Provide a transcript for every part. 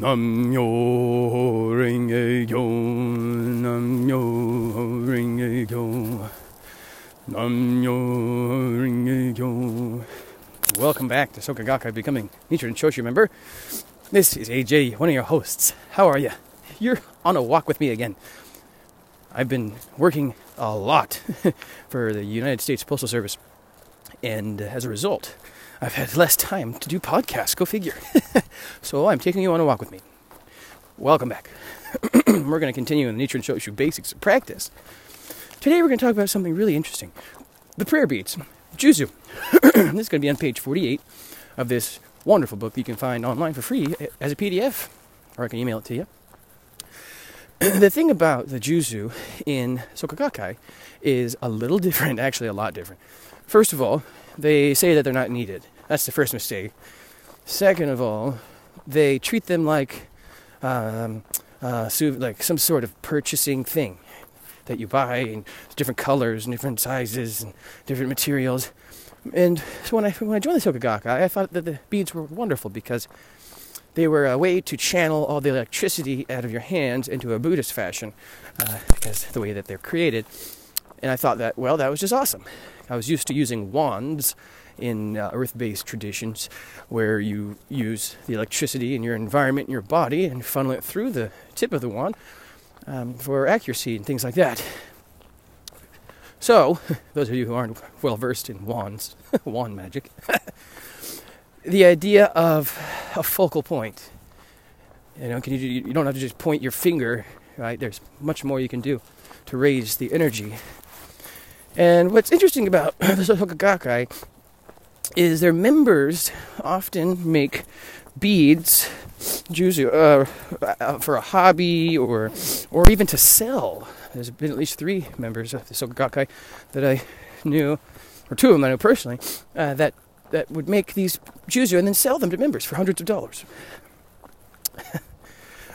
Namyo Renge Kyo, Namyo Renge yo Namyo Renge Kyo. Welcome back to Soka Gakkai Becoming Nichiren Shoshu member. This is AJ, one of your hosts. How are you? You're on a walk with me again. I've been working a lot for the United States Postal Service, and as a result, I've had less time to do podcasts. Go figure. so I'm taking you on a walk with me. Welcome back. we're going to continue in the Nichiren Shoshu basics of practice. Today we're going to talk about something really interesting. The prayer beads, Juzu. this is going to be on page 48 of this wonderful book that you can find online for free as a PDF, or I can email it to you. the thing about the Juzu in Soka Gakkai is a little different, actually a lot different. First of all, they say that they're not needed. That's the first mistake. Second of all, they treat them like um, uh, like some sort of purchasing thing that you buy in different colors and different sizes and different materials. And so when I when I joined the Soka Gakkai, I thought that the beads were wonderful because they were a way to channel all the electricity out of your hands into a Buddhist fashion, uh, because the way that they're created. And I thought that well, that was just awesome. I was used to using wands in uh, earth based traditions where you use the electricity in your environment, in your body, and funnel it through the tip of the wand um, for accuracy and things like that. So, those of you who aren't well versed in wands, wand magic, the idea of a focal point. You know, you, you don't have to just point your finger, right? There's much more you can do to raise the energy and what's interesting about the Soka Gakkai is their members often make beads, juzu, uh, for a hobby or or even to sell. There's been at least three members of the Soka Gakkai that I knew, or two of them I know personally, uh, that that would make these juzu and then sell them to members for hundreds of dollars.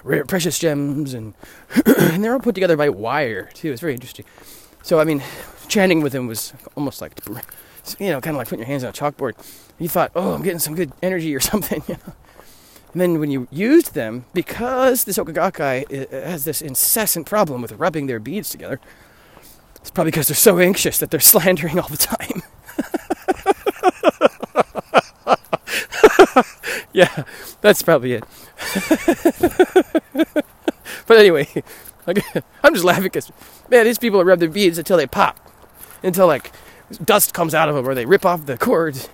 Rare precious gems and and they're all put together by wire too. It's very interesting. So I mean, chanting with him was almost like, you know, kind of like putting your hands on a chalkboard. You thought, oh, I'm getting some good energy or something, you know. And then when you used them, because the Soka Gakkai uh, uh, has this incessant problem with rubbing their beads together, it's probably because they're so anxious that they're slandering all the time. yeah, that's probably it. but anyway, I'm just laughing because, man, these people rub their beads until they pop until like dust comes out of them or they rip off the cords.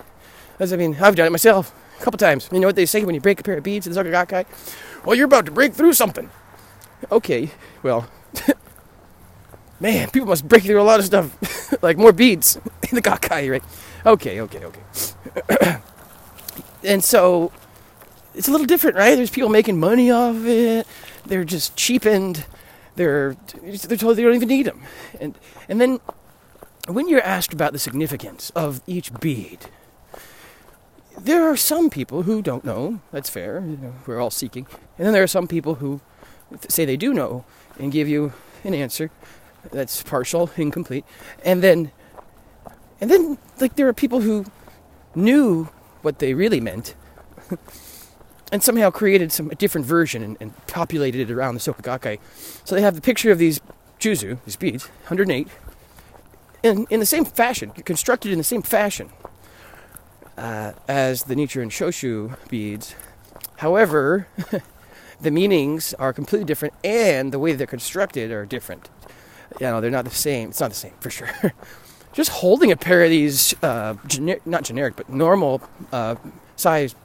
As I mean, I've done it myself a couple times. You know what they say when you break a pair of beads in the Soka Gakkai? Well, you're about to break through something. Okay, well, man, people must break through a lot of stuff, like more beads in the Gakkai, right? Okay, okay, okay. and so it's a little different, right? There's people making money off of it. They're just cheapened. They're they're told they don't even need them, and and then when you're asked about the significance of each bead, there are some people who don't know. That's fair. You know, we're all seeking. And then there are some people who say they do know and give you an answer that's partial, incomplete. And then, and then, like there are people who knew what they really meant, and somehow created some a different version and, and populated it around the Soka Gakkai. So they have the picture of these juzu, these beads, 108 in, in the same fashion, constructed in the same fashion uh, as the Nichiren Shoshu beads. However, the meanings are completely different and the way they're constructed are different. You know, they're not the same. It's not the same for sure. Just holding a pair of these, uh, gener- not generic, but normal uh, size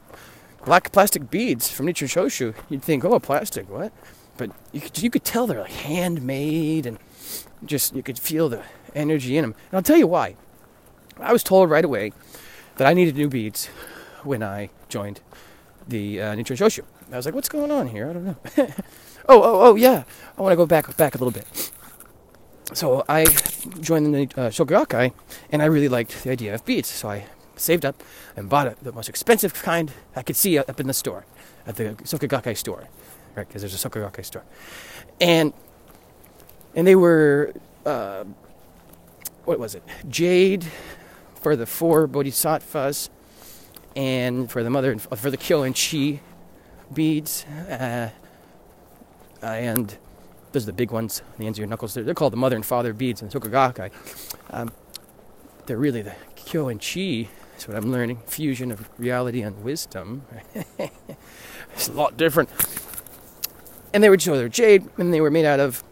black plastic beads from Nichiren Shoshu, you'd think, oh, plastic, what? But you could, you could tell they're like handmade and just you could feel the energy in them. And I'll tell you why. I was told right away that I needed new beads when I joined the uh, Nichiren Shoshu. I was like, what's going on here? I don't know. oh, oh, oh, yeah. I want to go back back a little bit. So I joined the uh, Soka Gakkai, and I really liked the idea of beads. So I saved up and bought a, the most expensive kind I could see up in the store, at the Soka Gakkai store, right? Because there's a Soka Gakkai store, and and they were uh, what was it? Jade for the four bodhisattvas, and for the mother, and for the Kyo and Chi beads, uh, uh, and those are the big ones, the ends of your knuckles. They're, they're called the mother and father beads in Soka Gakkai. Um, they're really the Kyo and Chi. That's what I'm learning. Fusion of reality and wisdom. it's a lot different. And they were, so they were jade, and they were made out of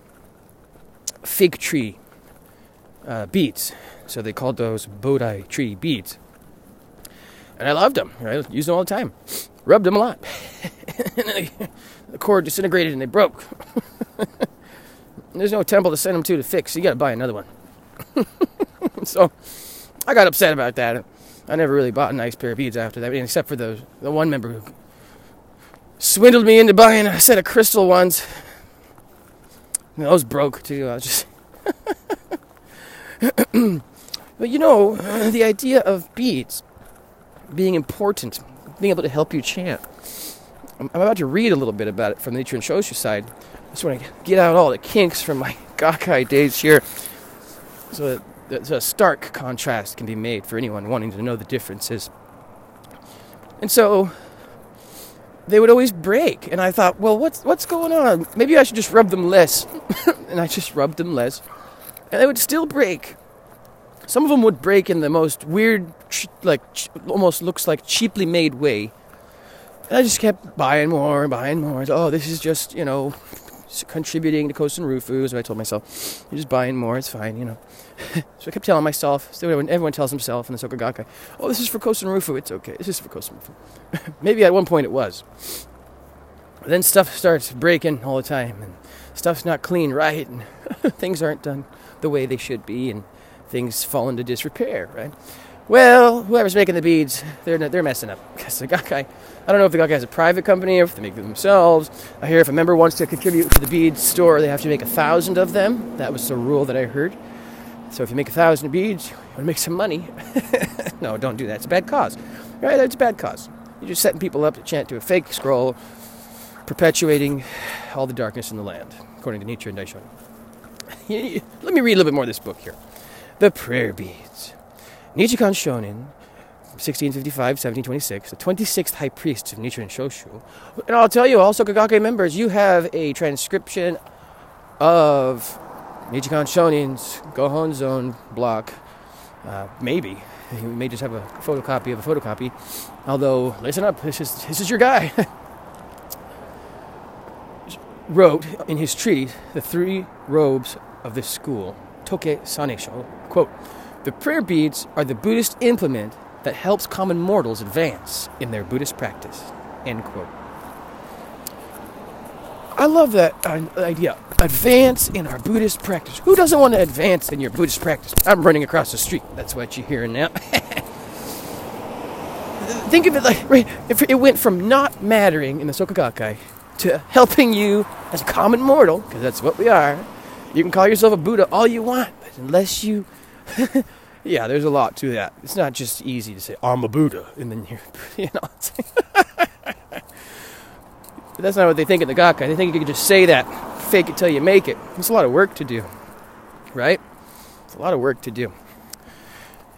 fig tree uh, beads. So they called those Bodhi tree beads. And I loved them. Right? Used them all the time. Rubbed them a lot. and the cord disintegrated and they broke. There's no temple to send them to to fix. You got to buy another one. so I got upset about that. I never really bought a nice pair of beads after that, except for the the one member who swindled me into buying a set of crystal ones. And those broke too. I was just. but you know, the idea of beads being important, being able to help you chant. I'm about to read a little bit about it from the Nichiren Shoshu side. I just want to get out all the kinks from my Gakkai days here so that a stark contrast can be made for anyone wanting to know the differences. And so they would always break, and I thought, well, what's what's going on? Maybe I should just rub them less. and I just rubbed them less, and they would still break. Some of them would break in the most weird, like almost looks like cheaply made way. And I just kept buying more and buying more. Oh, this is just you know contributing to Kosen Rufu. So I told myself, you're just buying more. It's fine, you know. so I kept telling myself. Everyone, tells himself in the Soka Gakkai, oh, this is for Kosen Rufu. It's okay. This is for Kosen Rufu. Maybe at one point it was. Then stuff starts breaking all the time, and stuff's not clean right, and things aren't done the way they should be, and things fall into disrepair, right? Well, whoever's making the beads, they're they're messing up. Because the Gakkai, I don't know if the Gakkai has a private company or if they make them themselves. I hear if a member wants to contribute to the bead store, they have to make a thousand of them. That was the rule that I heard. So if you make a thousand beads, you want to make some money. no, don't do that. It's a bad cause. Right? It's a bad cause. You're just setting people up to chant to a fake scroll, perpetuating all the darkness in the land, according to Nichiren Daishonin. Let me read a little bit more of this book here. The Prayer Beads. Nichikan Shonin, 1655 1726, the 26th high priest of Nichiren Shoshu. And I'll tell you, Soka Gakkai members, you have a transcription of Nichikan Shonin's Gohonzon block. Uh, maybe. You may just have a photocopy of a photocopy. Although, listen up, this is, this is your guy. Wrote in his treatise, The Three Robes of this School, Toke Sanesho, quote, the prayer beads are the Buddhist implement that helps common mortals advance in their Buddhist practice. End quote. I love that uh, idea. Advance in our Buddhist practice. Who doesn't want to advance in your Buddhist practice? I'm running across the street. That's what you're hearing now. Think of it like right, if it went from not mattering in the Soka Gakkai to helping you as a common mortal, because that's what we are. You can call yourself a Buddha all you want, but unless you yeah, there's a lot to that. It's not just easy to say I'm a Buddha and then you're, you know. that's not what they think in the Gakkai. They think you can just say that, fake it till you make it. It's a lot of work to do, right? It's a lot of work to do.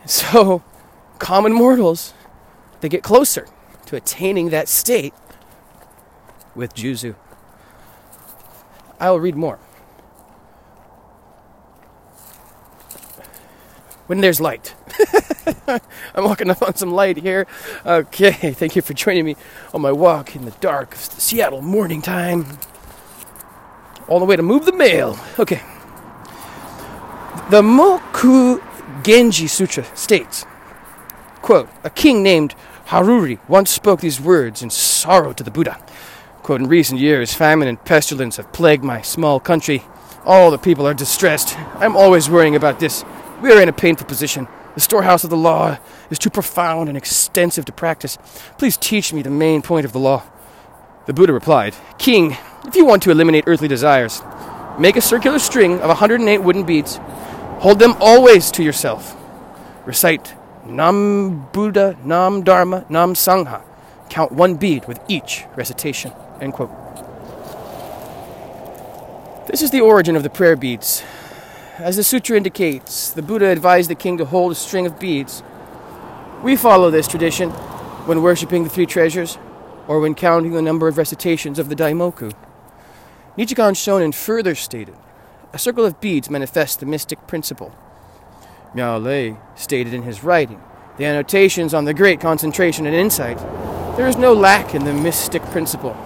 So, common mortals, they get closer to attaining that state with Juzu. I will read more. when there's light. I'm walking up on some light here. Okay, thank you for joining me on my walk in the dark of Seattle morning time. All the way to move the mail. Okay. The Moku Genji Sutra states, quote, a king named Haruri once spoke these words in sorrow to the Buddha. Quote, in recent years, famine and pestilence have plagued my small country. All the people are distressed. I'm always worrying about this we are in a painful position. The storehouse of the law is too profound and extensive to practice. Please teach me the main point of the law. The Buddha replied, King, if you want to eliminate earthly desires, make a circular string of 108 wooden beads. Hold them always to yourself. Recite Nam Buddha, Nam Dharma, Nam Sangha. Count one bead with each recitation. End quote. This is the origin of the prayer beads. As the sutra indicates, the Buddha advised the king to hold a string of beads. We follow this tradition when worshipping the three treasures. or when counting the number of recitations of the Daimoku. Nichikan Shonin further stated, a circle of beads manifests the mystic principle. Miao-lo stated in his writing, the annotations on the great concentration and insight, there is no lack in the mystic principle.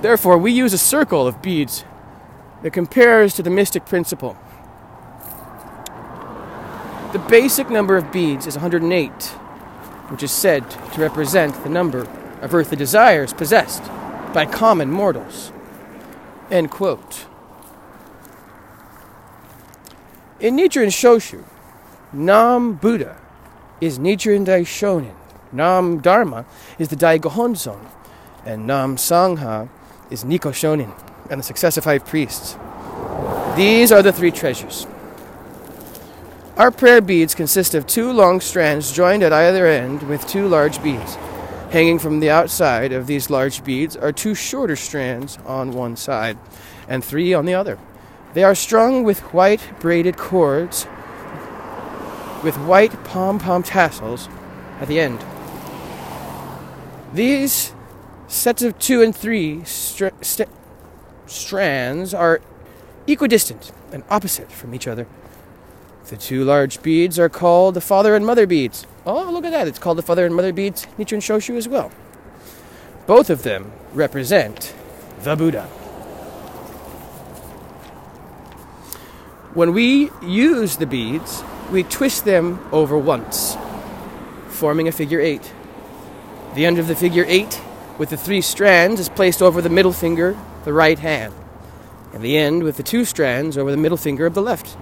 Therefore, we use a circle of beads that compares to the mystic principle. The basic number of beads is 108, which is said to represent the number of earthly desires possessed by common mortals. End quote. In Nichiren Shoshu, Nam Buddha is Nichiren Daishonin, Nam Dharma is the Dai Gohonzon, and Nam Sangha is Nikko Shonin and the successive five priests. These are the three treasures. Our prayer beads consist of two long strands joined at either end with two large beads. Hanging from the outside of these large beads are two shorter strands on one side and three on the other. They are strung with white braided cords with white pom pom tassels at the end. These sets of two and three st- strands are equidistant and opposite from each other. The two large beads are called the father and mother beads. Oh, look at that. It's called the father and mother beads Nichiren Shoshu as well. Both of them represent the Buddha. When we use the beads, we twist them over once, forming a figure eight. The end of the figure eight with the three strands is placed over the middle finger, the right hand, and the end with the two strands over the middle finger of the left.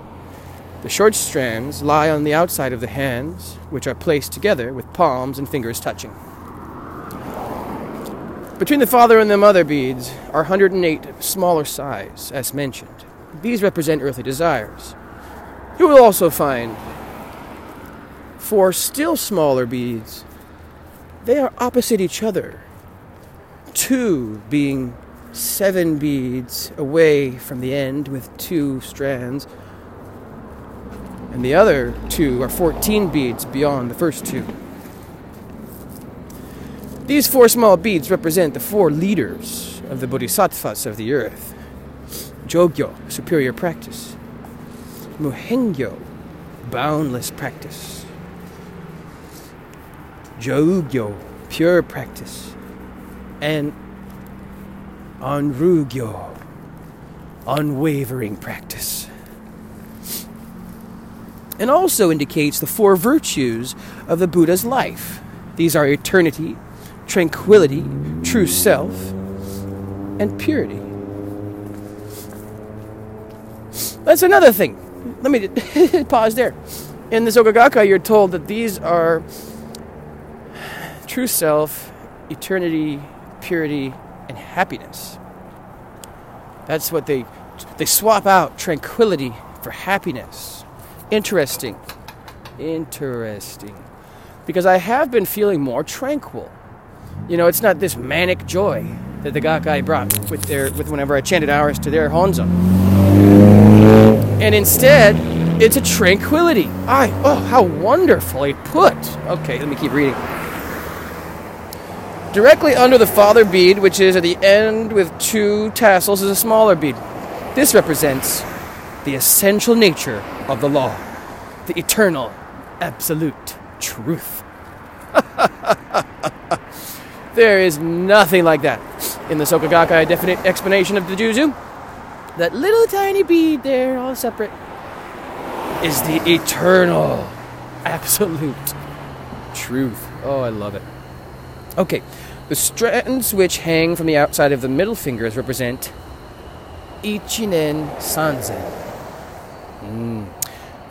The short strands lie on the outside of the hands, which are placed together with palms and fingers touching. Between the father and the mother beads are 108 of smaller size, as mentioned. These represent earthly desires. You will also find four still smaller beads. They are opposite each other, two being seven beads away from the end with two strands, and the other two are 14 beads beyond the first two. These four small beads represent the four leaders of the bodhisattvas of the earth. Jogyo, superior practice. Muhengyo, boundless practice. Jogyo, pure practice. And Anryugyo, unwavering practice. And also indicates the four virtues of the Buddha's life. These are eternity, tranquility, true self, and purity. That's another thing. Let me pause there. In the Soka you're told that these are true self, eternity, purity, and happiness. That's what they they swap out tranquility for happiness. Interesting. Interesting. Because I have been feeling more tranquil. You know, it's not this manic joy that the Gakkai brought with their with whenever I chanted hours to their Honzon. And instead, it's a tranquility. I oh how wonderfully put. Okay, let me keep reading. Directly under the father bead, which is at the end with two tassels, is a smaller bead. This represents the essential nature of the law, the eternal, absolute truth. there is nothing like that in the Soka Gakkai definite explanation of the Juzu. That little tiny bead there, all separate, is the eternal, absolute truth. Oh, I love it. Okay, the strands which hang from the outside of the middle fingers represent Ichinen Sanzen. Mm.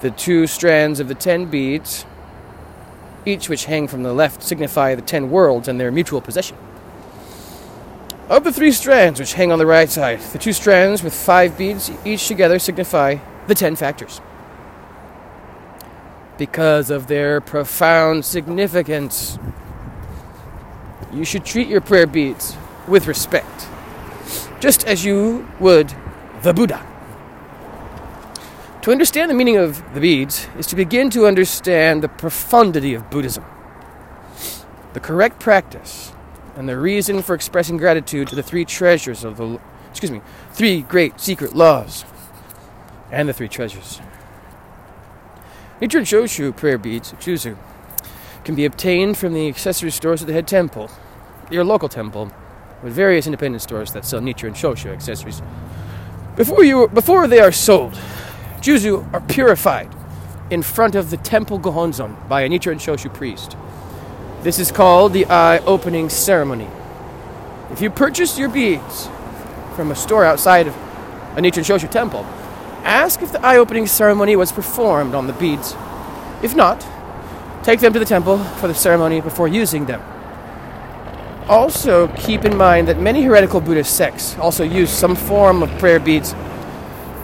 The two strands of the ten beads, each which hang from the left, signify the ten worlds and their mutual possession. Of the three strands which hang on the right side, the two strands with five beads each together signify the ten factors. Because of their profound significance, you should treat your prayer beads with respect, just as you would the Buddha. To understand the meaning of the beads is to begin to understand the profundity of Buddhism. The correct practice and the reason for expressing gratitude to the three treasures of the excuse me, three great secret laws and the three treasures. Nichiren Shoshu prayer beads, Juzu, can be obtained from the accessory stores at the head temple, your local temple, with various independent stores that sell Nichiren Shoshu accessories. Before you before they are sold, Juzu are purified in front of the temple Gohonzon by a Nichiren Shoshu priest. This is called the eye opening ceremony. If you purchase your beads from a store outside of a Nichiren Shoshu temple, ask if the eye opening ceremony was performed on the beads. If not, take them to the temple for the ceremony before using them. Also, keep in mind that many heretical Buddhist sects also use some form of prayer beads.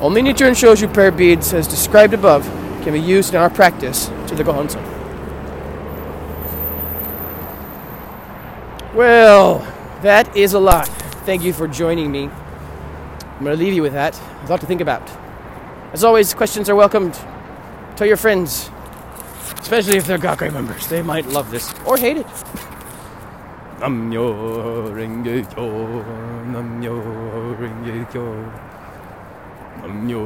Only Nichiren Shoshu prayer beads, as described above, can be used in our practice to the Gohonzon. Well, that is a lot. Thank you for joining me. I'm going to leave you with that. A lot to think about. As always, questions are welcomed. Tell your friends, especially if they're Gakkai members. They might love this or hate it. Namyo Namyo Namyo.